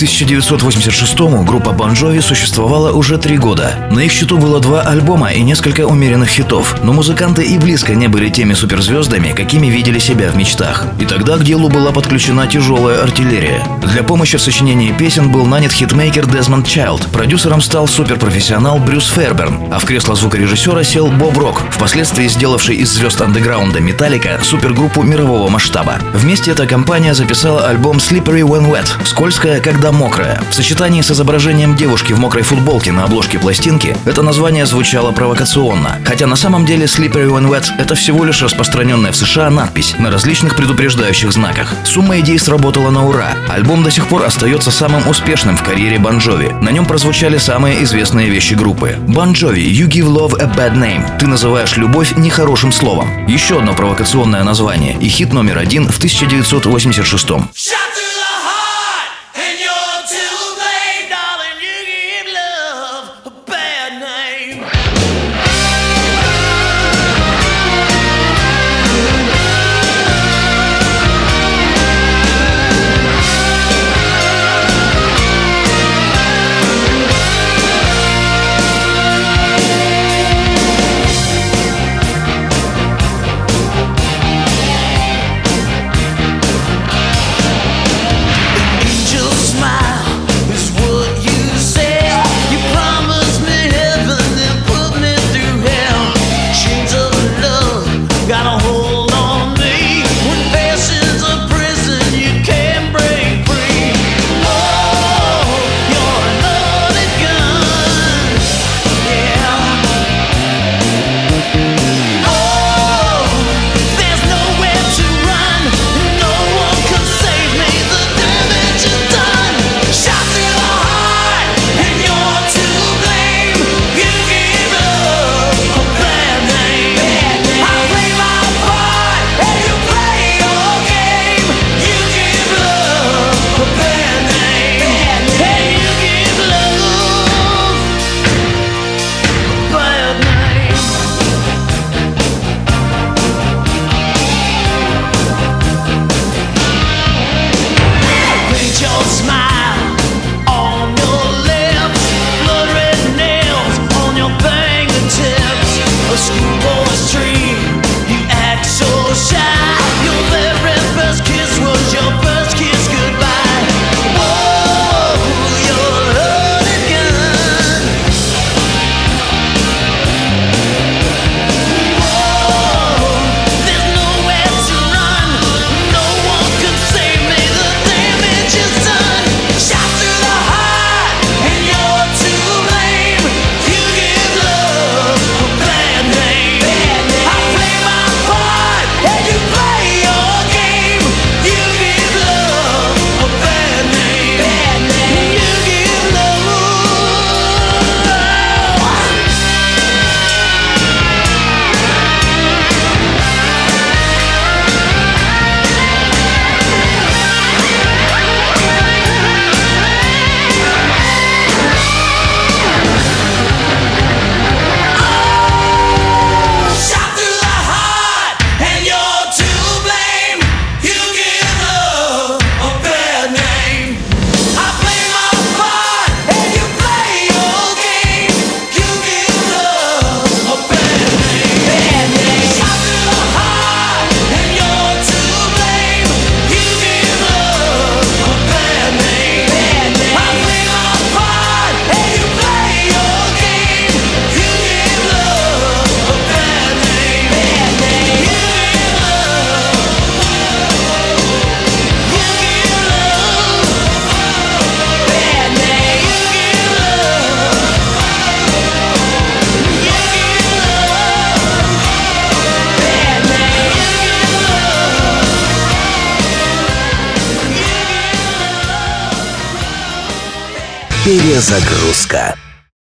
К 1986-му группа Bon Jovi существовала уже три года. На их счету было два альбома и несколько умеренных хитов, но музыканты и близко не были теми суперзвездами, какими видели себя в мечтах. И тогда к делу была подключена тяжелая артиллерия. Для помощи в сочинении песен был нанят хитмейкер Дезмонд Чайлд, продюсером стал суперпрофессионал Брюс Ферберн, а в кресло звукорежиссера сел Боб Рок, впоследствии сделавший из звезд андеграунда Металлика супергруппу мирового масштаба. Вместе эта компания записала альбом Slippery When Wet, скользкая, когда мокрая. В сочетании с изображением девушки в мокрой футболке на обложке пластинки это название звучало провокационно. Хотя на самом деле Slippery When Wet это всего лишь распространенная в США надпись на различных предупреждающих знаках. Сумма идей сработала на ура. Альбом до сих пор остается самым успешным в карьере Bon Jovi. На нем прозвучали самые известные вещи группы. Bon Jovi, You Give Love a Bad Name. Ты называешь любовь нехорошим словом. Еще одно провокационное название и хит номер один в 1986 -м. Перезагрузка.